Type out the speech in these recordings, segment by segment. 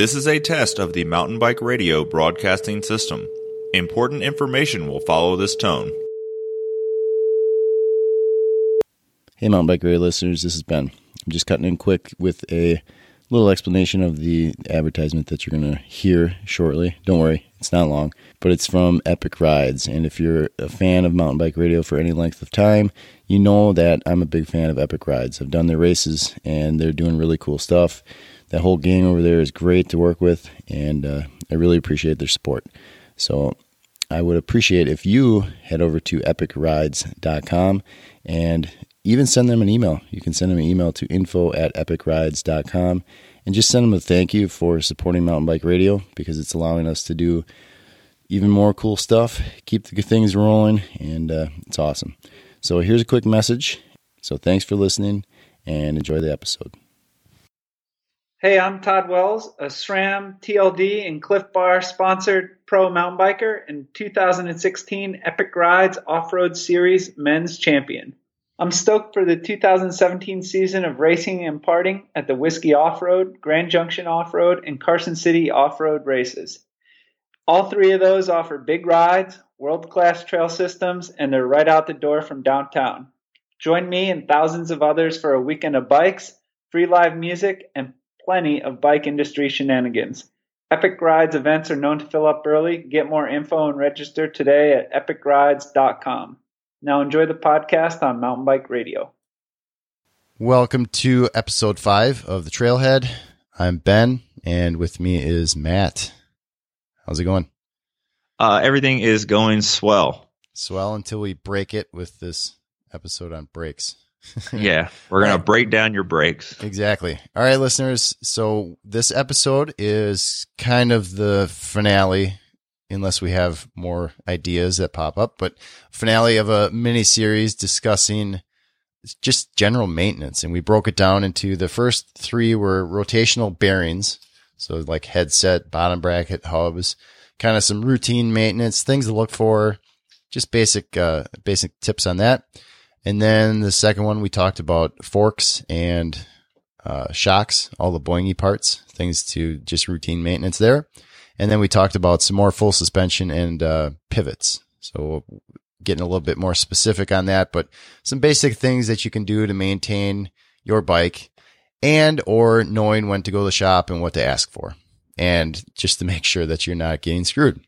This is a test of the Mountain Bike Radio broadcasting system. Important information will follow this tone. Hey, Mountain Bike Radio listeners, this is Ben. I'm just cutting in quick with a little explanation of the advertisement that you're going to hear shortly. Don't worry, it's not long, but it's from Epic Rides. And if you're a fan of mountain bike radio for any length of time, you know that I'm a big fan of Epic Rides. I've done their races and they're doing really cool stuff. That whole gang over there is great to work with, and uh, I really appreciate their support. So I would appreciate if you head over to epicrides.com and even send them an email. You can send them an email to info at epicrides.com and just send them a thank you for supporting Mountain Bike Radio because it's allowing us to do even more cool stuff, keep the good things rolling, and uh, it's awesome. So here's a quick message. So thanks for listening and enjoy the episode. Hey, I'm Todd Wells, a SRAM, TLD, and Clif Bar sponsored pro mountain biker and 2016 Epic Rides Off Road Series men's champion. I'm stoked for the 2017 season of racing and parting at the Whiskey Off Road, Grand Junction Off Road, and Carson City Off Road races. All three of those offer big rides, world class trail systems, and they're right out the door from downtown. Join me and thousands of others for a weekend of bikes, free live music, and plenty of bike industry shenanigans. Epic Rides events are known to fill up early. Get more info and register today at epicrides.com. Now enjoy the podcast on Mountain Bike Radio. Welcome to episode five of the Trailhead. I'm Ben, and with me is Matt. How's it going? Uh, everything is going swell. Swell until we break it with this episode on brakes. yeah, we're going to break down your brakes. Exactly. All right, listeners. So this episode is kind of the finale unless we have more ideas that pop up. But finale of a mini series discussing just general maintenance. And we broke it down into the first three were rotational bearings. So like headset, bottom bracket, hubs, kind of some routine maintenance, things to look for, just basic, uh, basic tips on that. And then the second one, we talked about forks and, uh, shocks, all the boingy parts, things to just routine maintenance there. And then we talked about some more full suspension and uh, pivots. So getting a little bit more specific on that, but some basic things that you can do to maintain your bike and or knowing when to go to the shop and what to ask for. And just to make sure that you're not getting screwed.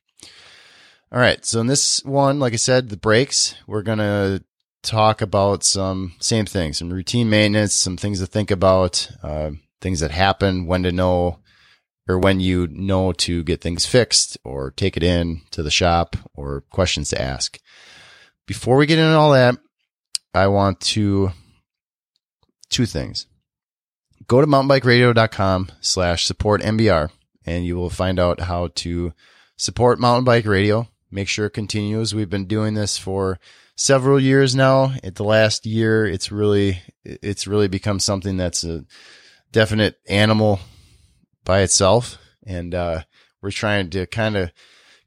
All right. So in this one, like I said, the brakes, we're going to talk about some same things, some routine maintenance, some things to think about, uh, things that happen, when to know or when you know to get things fixed or take it in to the shop or questions to ask. Before we get into all that, I want to two things. Go to mountainbikeradio.com slash support MBR and you will find out how to support mountain bike radio. Make sure it continues. We've been doing this for several years now. At the last year, it's really, it's really become something that's a definite animal by itself. And, uh, we're trying to kind of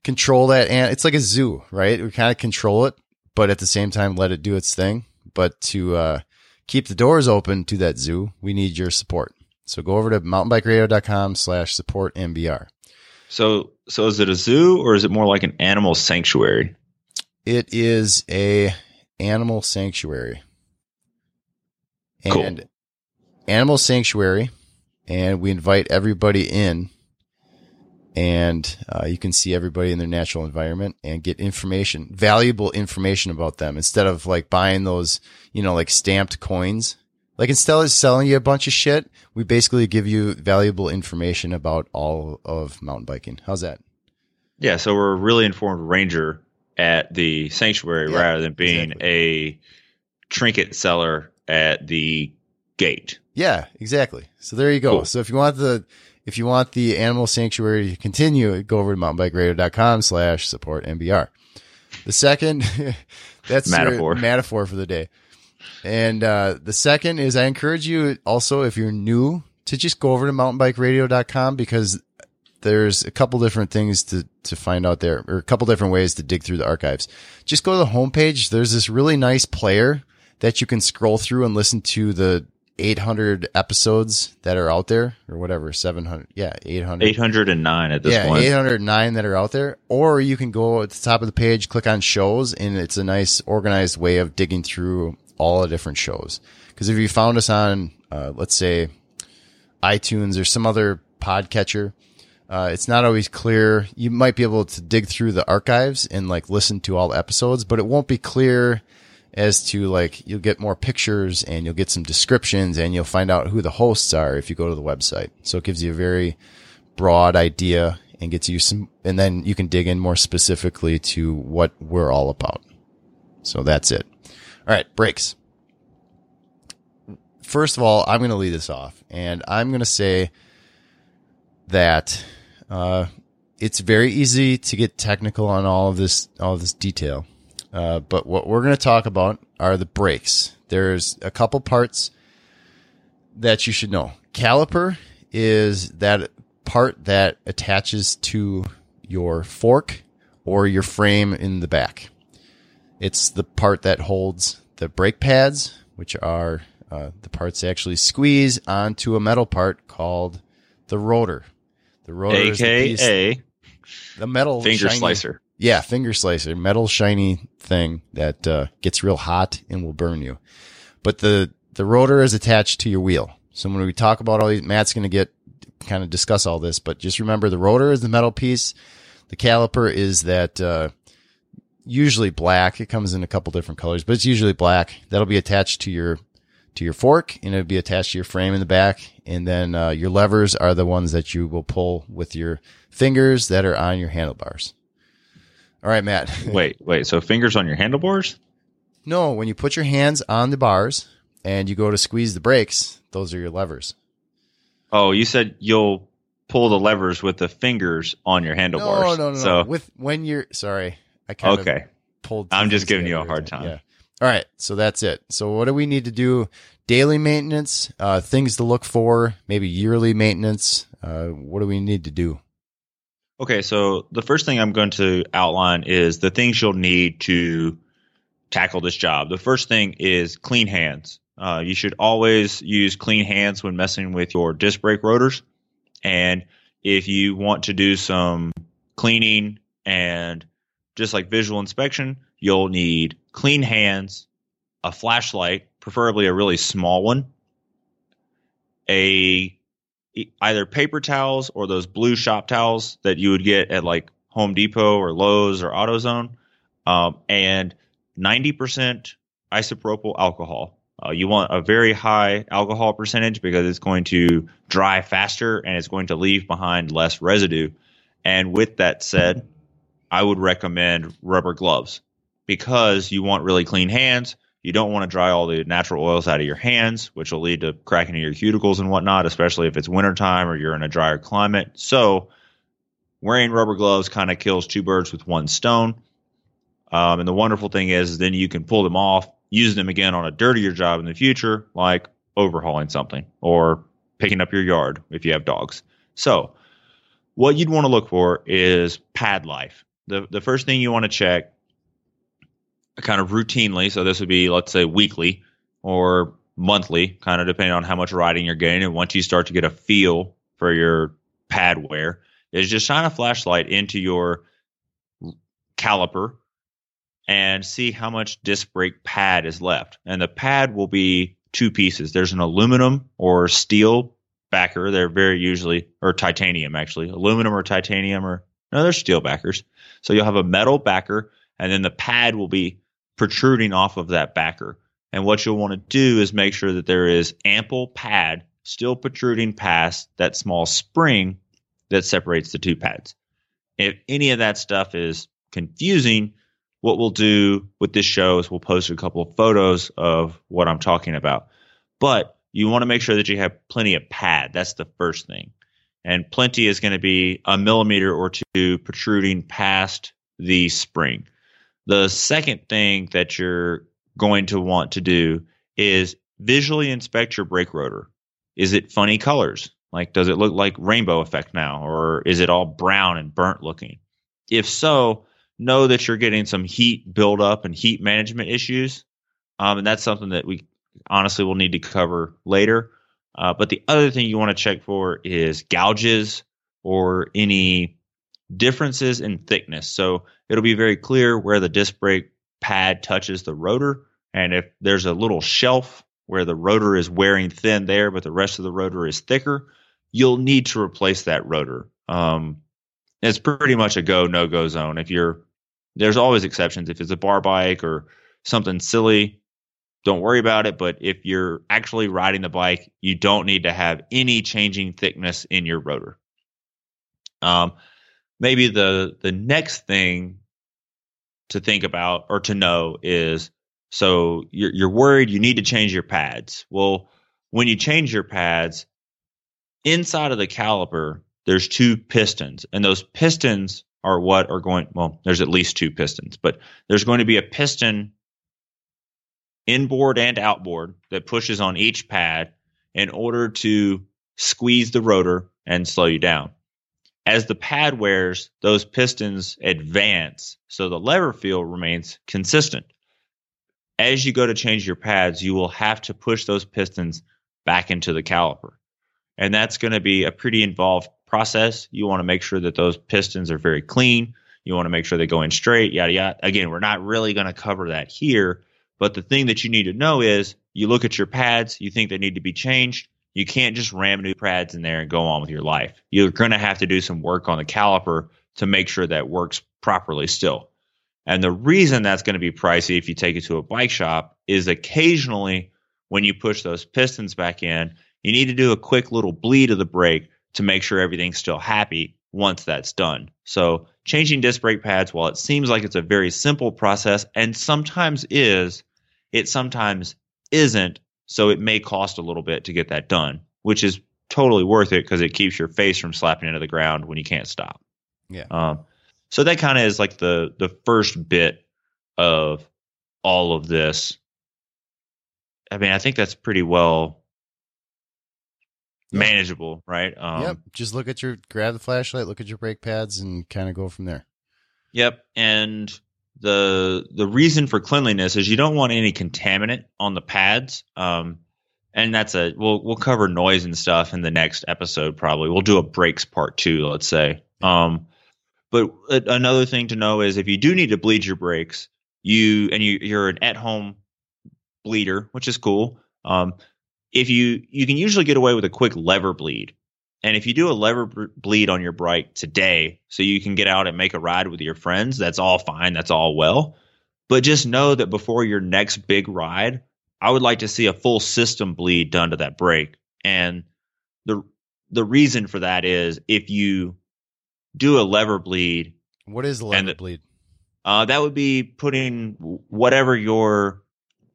control that. And it's like a zoo, right? We kind of control it, but at the same time, let it do its thing. But to, uh, keep the doors open to that zoo, we need your support. So go over to mountainbikeradio.com slash support MBR. So, so is it a zoo or is it more like an animal sanctuary? It is a animal sanctuary. And cool. animal sanctuary and we invite everybody in and uh, you can see everybody in their natural environment and get information, valuable information about them instead of like buying those, you know, like stamped coins. Like instead of selling you a bunch of shit, we basically give you valuable information about all of mountain biking. How's that? Yeah, so we're a really informed ranger at the sanctuary yeah, rather than being exactly. a trinket seller at the gate. Yeah, exactly. So there you go. Cool. So if you want the if you want the animal sanctuary to continue, go over to mountainbikeradio.com slash support MBR. The second, that's metaphor. metaphor for the day. And uh, the second is I encourage you also, if you're new, to just go over to mountainbikeradio.com because there's a couple different things to, to find out there, or a couple different ways to dig through the archives. Just go to the homepage. There's this really nice player that you can scroll through and listen to the 800 episodes that are out there or whatever 700 yeah 800 809 at this point. yeah point 809 that are out there or you can go at the top of the page click on shows and it's a nice organized way of digging through all the different shows because if you found us on uh, let's say itunes or some other podcatcher uh, it's not always clear you might be able to dig through the archives and like listen to all the episodes but it won't be clear as to like you'll get more pictures and you'll get some descriptions and you'll find out who the hosts are if you go to the website. So it gives you a very broad idea and gets you some, and then you can dig in more specifically to what we're all about. So that's it. All right, brakes. First of all, I'm going to lead this off and I'm going to say that, uh, it's very easy to get technical on all of this, all of this detail uh, but what we're going to talk about are the brakes. There's a couple parts that you should know. Caliper is that part that attaches to your fork or your frame in the back. It's the part that holds the brake pads, which are uh, the parts they actually squeeze onto a metal part called the rotor. The rotor, aka is the, piece, the metal finger shiny, slicer. Yeah, finger slicer, metal shiny thing that uh, gets real hot and will burn you. But the the rotor is attached to your wheel. So when we talk about all these, Matt's going to get kind of discuss all this, but just remember the rotor is the metal piece. The caliper is that uh, usually black. It comes in a couple different colors, but it's usually black. That'll be attached to your to your fork and it'll be attached to your frame in the back. And then uh, your levers are the ones that you will pull with your fingers that are on your handlebars. All right, Matt. wait, wait. So fingers on your handlebars? No, when you put your hands on the bars and you go to squeeze the brakes, those are your levers. Oh, you said you'll pull the levers with the fingers on your handlebars. No, no, no. So, no. With when you're sorry, I kind okay. of pulled. I'm just giving you a hard time. Yeah. All right, so that's it. So what do we need to do? Daily maintenance, uh, things to look for, maybe yearly maintenance. Uh, what do we need to do? Okay, so the first thing I'm going to outline is the things you'll need to tackle this job. The first thing is clean hands. Uh, you should always use clean hands when messing with your disc brake rotors. And if you want to do some cleaning and just like visual inspection, you'll need clean hands, a flashlight, preferably a really small one, a either paper towels or those blue shop towels that you would get at like Home Depot or Lowe's or AutoZone, um, and 90% isopropyl alcohol. Uh, you want a very high alcohol percentage because it's going to dry faster and it's going to leave behind less residue. And with that said, I would recommend rubber gloves because you want really clean hands. You don't want to dry all the natural oils out of your hands, which will lead to cracking of your cuticles and whatnot, especially if it's wintertime or you're in a drier climate. So, wearing rubber gloves kind of kills two birds with one stone. Um, and the wonderful thing is, is, then you can pull them off, use them again on a dirtier job in the future, like overhauling something or picking up your yard if you have dogs. So, what you'd want to look for is pad life. The, the first thing you want to check kind of routinely. So this would be, let's say, weekly or monthly, kind of depending on how much riding you're getting. And once you start to get a feel for your pad wear, is just shine a flashlight into your caliper and see how much disc brake pad is left. And the pad will be two pieces. There's an aluminum or steel backer. They're very usually, or titanium actually, aluminum or titanium or no, they're steel backers. So you'll have a metal backer and then the pad will be protruding off of that backer. And what you'll want to do is make sure that there is ample pad still protruding past that small spring that separates the two pads. If any of that stuff is confusing, what we'll do with this show is we'll post a couple of photos of what I'm talking about. But you want to make sure that you have plenty of pad. That's the first thing. And plenty is going to be a millimeter or two protruding past the spring. The second thing that you're going to want to do is visually inspect your brake rotor. Is it funny colors? Like, does it look like rainbow effect now, or is it all brown and burnt looking? If so, know that you're getting some heat buildup and heat management issues. Um, and that's something that we honestly we'll need to cover later. Uh, but the other thing you want to check for is gouges or any differences in thickness. So it'll be very clear where the disc brake pad touches the rotor. And if there's a little shelf where the rotor is wearing thin there, but the rest of the rotor is thicker, you'll need to replace that rotor. Um, it's pretty much a go no go zone. If you're there's always exceptions. If it's a bar bike or something silly, don't worry about it. But if you're actually riding the bike, you don't need to have any changing thickness in your rotor. Um, maybe the the next thing to think about or to know is so you're you're worried you need to change your pads. Well, when you change your pads, inside of the caliper, there's two pistons, and those pistons are what are going well, there's at least two pistons, but there's going to be a piston inboard and outboard that pushes on each pad in order to squeeze the rotor and slow you down. As the pad wears, those pistons advance, so the lever feel remains consistent. As you go to change your pads, you will have to push those pistons back into the caliper. And that's going to be a pretty involved process. You want to make sure that those pistons are very clean. You want to make sure they go in straight, yada, yada. Again, we're not really going to cover that here. But the thing that you need to know is you look at your pads, you think they need to be changed. You can't just ram new pads in there and go on with your life. You're going to have to do some work on the caliper to make sure that works properly still. And the reason that's going to be pricey if you take it to a bike shop is occasionally when you push those pistons back in, you need to do a quick little bleed of the brake to make sure everything's still happy once that's done. So changing disc brake pads, while it seems like it's a very simple process and sometimes is, it sometimes isn't so it may cost a little bit to get that done, which is totally worth it because it keeps your face from slapping into the ground when you can't stop. Yeah. Um, so that kind of is like the the first bit of all of this. I mean, I think that's pretty well. Manageable, right? Um, yep. Just look at your grab the flashlight, look at your brake pads, and kind of go from there. Yep. And the the reason for cleanliness is you don't want any contaminant on the pads. Um, and that's a we'll we'll cover noise and stuff in the next episode probably. We'll do a brakes part two, let's say. Um, but another thing to know is if you do need to bleed your brakes, you and you you're an at home bleeder, which is cool. Um, if you you can usually get away with a quick lever bleed. And if you do a lever b- bleed on your bike today, so you can get out and make a ride with your friends, that's all fine. That's all well. But just know that before your next big ride, I would like to see a full system bleed done to that brake. And the the reason for that is if you do a lever bleed, What is lever the- bleed? uh, that would be putting whatever your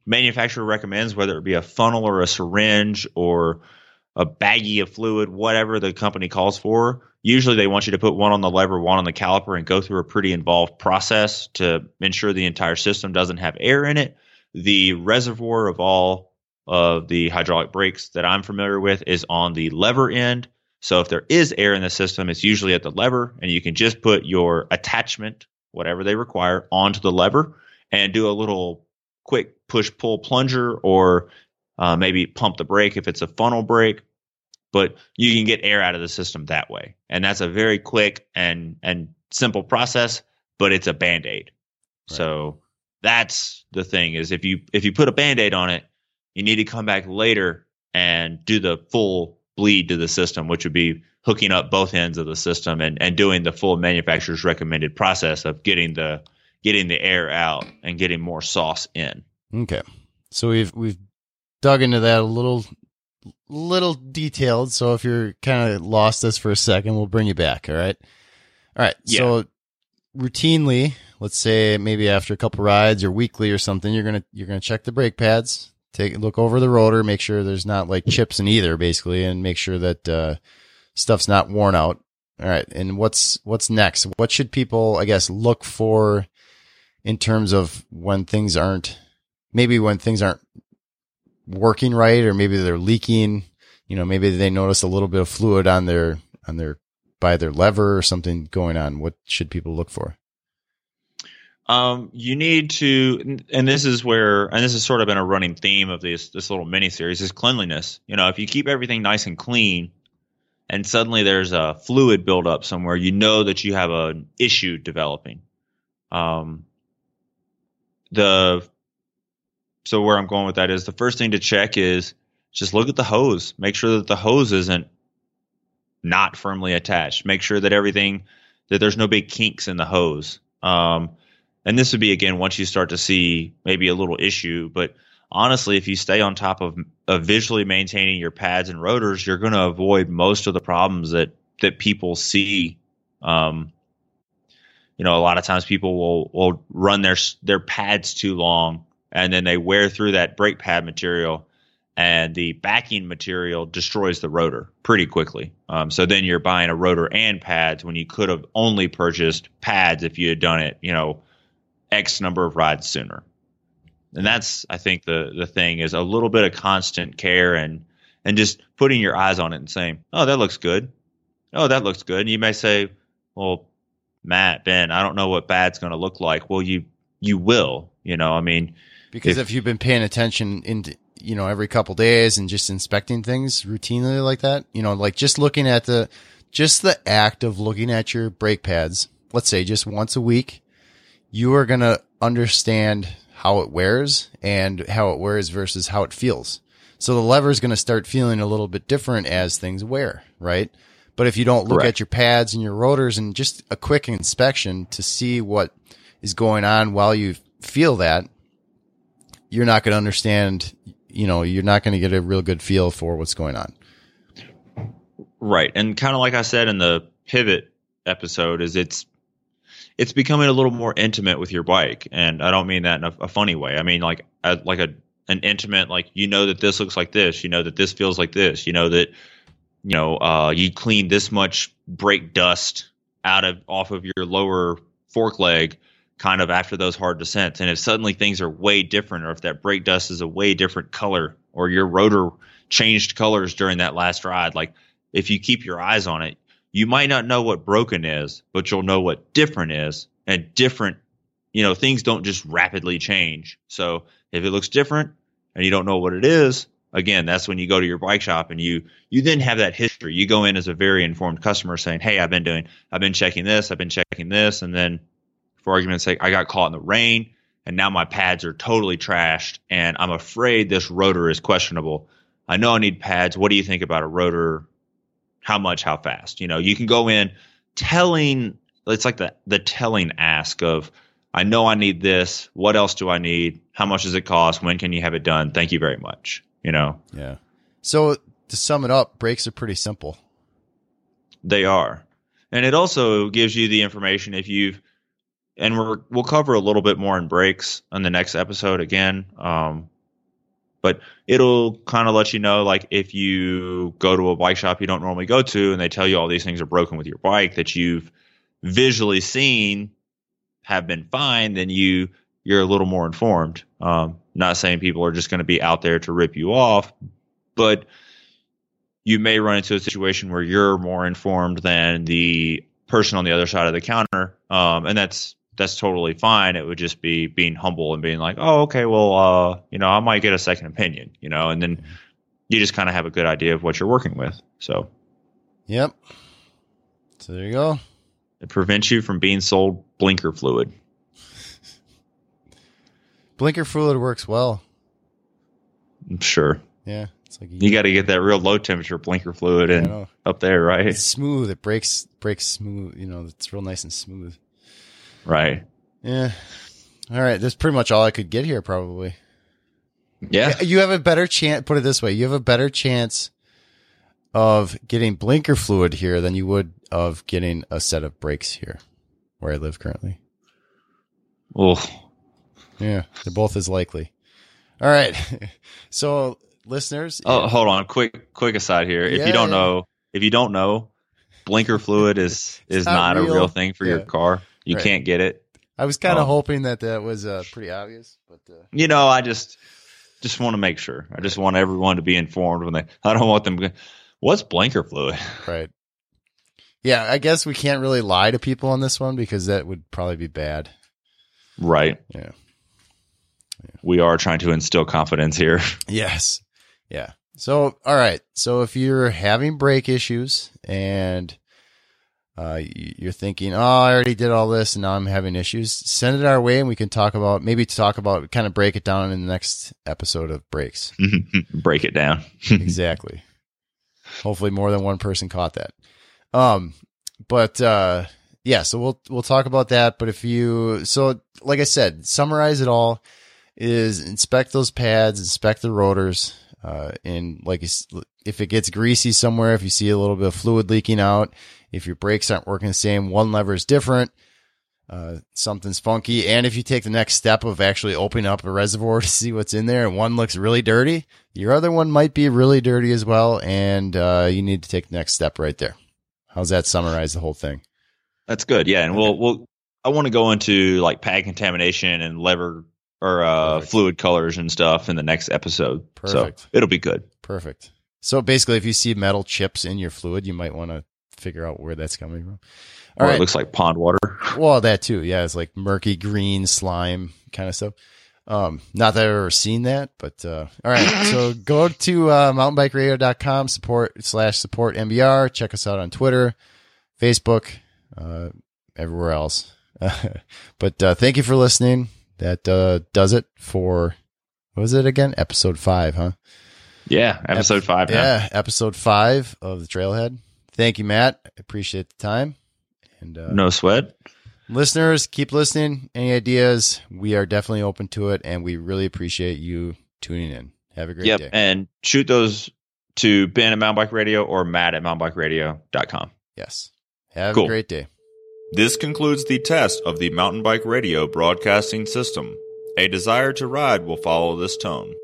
manufacturer recommends, whether it be a funnel or a syringe or a baggie of fluid, whatever the company calls for. Usually they want you to put one on the lever, one on the caliper, and go through a pretty involved process to ensure the entire system doesn't have air in it. The reservoir of all of the hydraulic brakes that I'm familiar with is on the lever end. So if there is air in the system, it's usually at the lever, and you can just put your attachment, whatever they require, onto the lever and do a little quick push pull plunger or uh, maybe pump the brake if it's a funnel brake. But you can get air out of the system that way, and that's a very quick and and simple process. But it's a band aid. Right. So that's the thing is if you if you put a band aid on it, you need to come back later and do the full bleed to the system, which would be hooking up both ends of the system and, and doing the full manufacturer's recommended process of getting the getting the air out and getting more sauce in. Okay. So we've we've dug into that a little little detailed. So if you're kind of lost us for a second, we'll bring you back. All right. All right. So routinely, let's say maybe after a couple rides or weekly or something, you're gonna you're gonna check the brake pads, take a look over the rotor, make sure there's not like chips in either, basically, and make sure that uh, stuff's not worn out. All right. And what's what's next? What should people, I guess, look for in terms of when things aren't maybe when things aren't working right or maybe they're leaking you know maybe they notice a little bit of fluid on their on their by their lever or something going on what should people look for Um, you need to, and this is where, and this has sort of been a running theme of this this little mini series is cleanliness. You know, if you keep everything nice and clean, and suddenly there's a fluid buildup somewhere, you know that you have an issue developing. Um, the so where I'm going with that is the first thing to check is just look at the hose. Make sure that the hose isn't not firmly attached. Make sure that everything that there's no big kinks in the hose. Um, and this would be again once you start to see maybe a little issue, but honestly, if you stay on top of, of visually maintaining your pads and rotors, you're going to avoid most of the problems that that people see. Um, you know, a lot of times people will will run their their pads too long, and then they wear through that brake pad material, and the backing material destroys the rotor pretty quickly. Um, so then you're buying a rotor and pads when you could have only purchased pads if you had done it, you know, X number of rides sooner. And that's, I think, the the thing is a little bit of constant care and and just putting your eyes on it and saying, "Oh, that looks good. Oh, that looks good." And you may say, "Well, Matt, Ben, I don't know what bad's going to look like." Well, you you will. You know, I mean, because if, if you've been paying attention in you know every couple days and just inspecting things routinely like that, you know, like just looking at the just the act of looking at your brake pads, let's say just once a week, you are going to understand how it wears and how it wears versus how it feels. So the lever is going to start feeling a little bit different as things wear, right? But if you don't look Correct. at your pads and your rotors and just a quick inspection to see what is going on while you feel that, you're not going to understand, you know, you're not going to get a real good feel for what's going on. Right. And kind of like I said in the pivot episode is it's it's becoming a little more intimate with your bike, and I don't mean that in a, a funny way. I mean like a, like a an intimate like you know that this looks like this, you know that this feels like this, you know that you know uh, you clean this much brake dust out of off of your lower fork leg kind of after those hard descents and if suddenly things are way different or if that brake dust is a way different color or your rotor changed colors during that last ride like if you keep your eyes on it you might not know what broken is, but you'll know what different is. And different, you know, things don't just rapidly change. So if it looks different and you don't know what it is, again, that's when you go to your bike shop and you you then have that history. You go in as a very informed customer saying, "Hey, I've been doing, I've been checking this, I've been checking this," and then, for argument's sake, I got caught in the rain and now my pads are totally trashed and I'm afraid this rotor is questionable. I know I need pads. What do you think about a rotor how much, how fast. You know, you can go in telling. It's like the the telling ask of, I know I need this. What else do I need? How much does it cost? When can you have it done? Thank you very much. You know. Yeah. So to sum it up, brakes are pretty simple. They are, and it also gives you the information if you've and we're we'll cover a little bit more in brakes on the next episode again. Um, but it'll kind of let you know like if you go to a bike shop you don't normally go to and they tell you all these things are broken with your bike that you've visually seen have been fine then you you're a little more informed um, not saying people are just going to be out there to rip you off but you may run into a situation where you're more informed than the person on the other side of the counter um, and that's that's totally fine. It would just be being humble and being like, oh, okay, well, uh, you know, I might get a second opinion, you know, and then you just kind of have a good idea of what you're working with. So, yep. So there you go. It prevents you from being sold blinker fluid. Blinker fluid works well. I'm sure. Yeah. It's like you, you got to get that real low temperature blinker fluid in up there, right? It's smooth. It breaks breaks smooth. You know, it's real nice and smooth. Right. Yeah. All right. That's pretty much all I could get here, probably. Yeah. You have a better chance. Put it this way: you have a better chance of getting blinker fluid here than you would of getting a set of brakes here, where I live currently. Oh. Yeah, they're both as likely. All right. So, listeners. Oh, hold on. Quick, quick aside here. If yeah, you don't yeah. know, if you don't know, blinker fluid is is not, not real. a real thing for yeah. your car. You right. can't get it. I was kind of um, hoping that that was uh, pretty obvious, but uh, you know, I just just want to make sure. I just want everyone to be informed when they. I don't want them. What's blinker fluid? Right. Yeah, I guess we can't really lie to people on this one because that would probably be bad. Right. Yeah. We are trying to instill confidence here. Yes. Yeah. So, all right. So if you're having brake issues and uh, you're thinking, oh, I already did all this and now I'm having issues, send it our way and we can talk about, maybe talk about, kind of break it down in the next episode of brakes. Break it down. exactly. Hopefully more than one person caught that. Um, but, uh, yeah, so we'll, we'll talk about that. But if you, so like I said, summarize it all is inspect those pads, inspect the rotors, uh, and like if it gets greasy somewhere, if you see a little bit of fluid leaking out, if your brakes aren't working the same, one lever is different, uh, something's funky. And if you take the next step of actually opening up a reservoir to see what's in there and one looks really dirty, your other one might be really dirty as well. And, uh, you need to take the next step right there. How's that summarize the whole thing? That's good. Yeah, and we'll we'll I want to go into like pad contamination and lever or uh, fluid colors and stuff in the next episode. Perfect. So it'll be good. Perfect. So basically, if you see metal chips in your fluid, you might want to figure out where that's coming from. All right. it looks like pond water. Well, that too. Yeah, it's like murky green slime kind of stuff. Um, not that I've ever seen that, but uh, all right. So go to uh, mountainbikeradio.com support slash support MBR. Check us out on Twitter, Facebook, uh, everywhere else. but uh, thank you for listening. That uh, does it for what was it again? Episode five, huh? Yeah, episode five. now. Yeah, episode five of the Trailhead. Thank you, Matt. I appreciate the time. And uh, No sweat. listeners, keep listening. Any ideas? We are definitely open to it, and we really appreciate you tuning in. Have a great Yep. day. And shoot those to Ben at Mountain Bike Radio or Matt at mountainbikeradio.com. yes. Have Cool. a great day. This concludes the test of the Mountain Bike Radio broadcasting system. A desire to ride will follow this tone.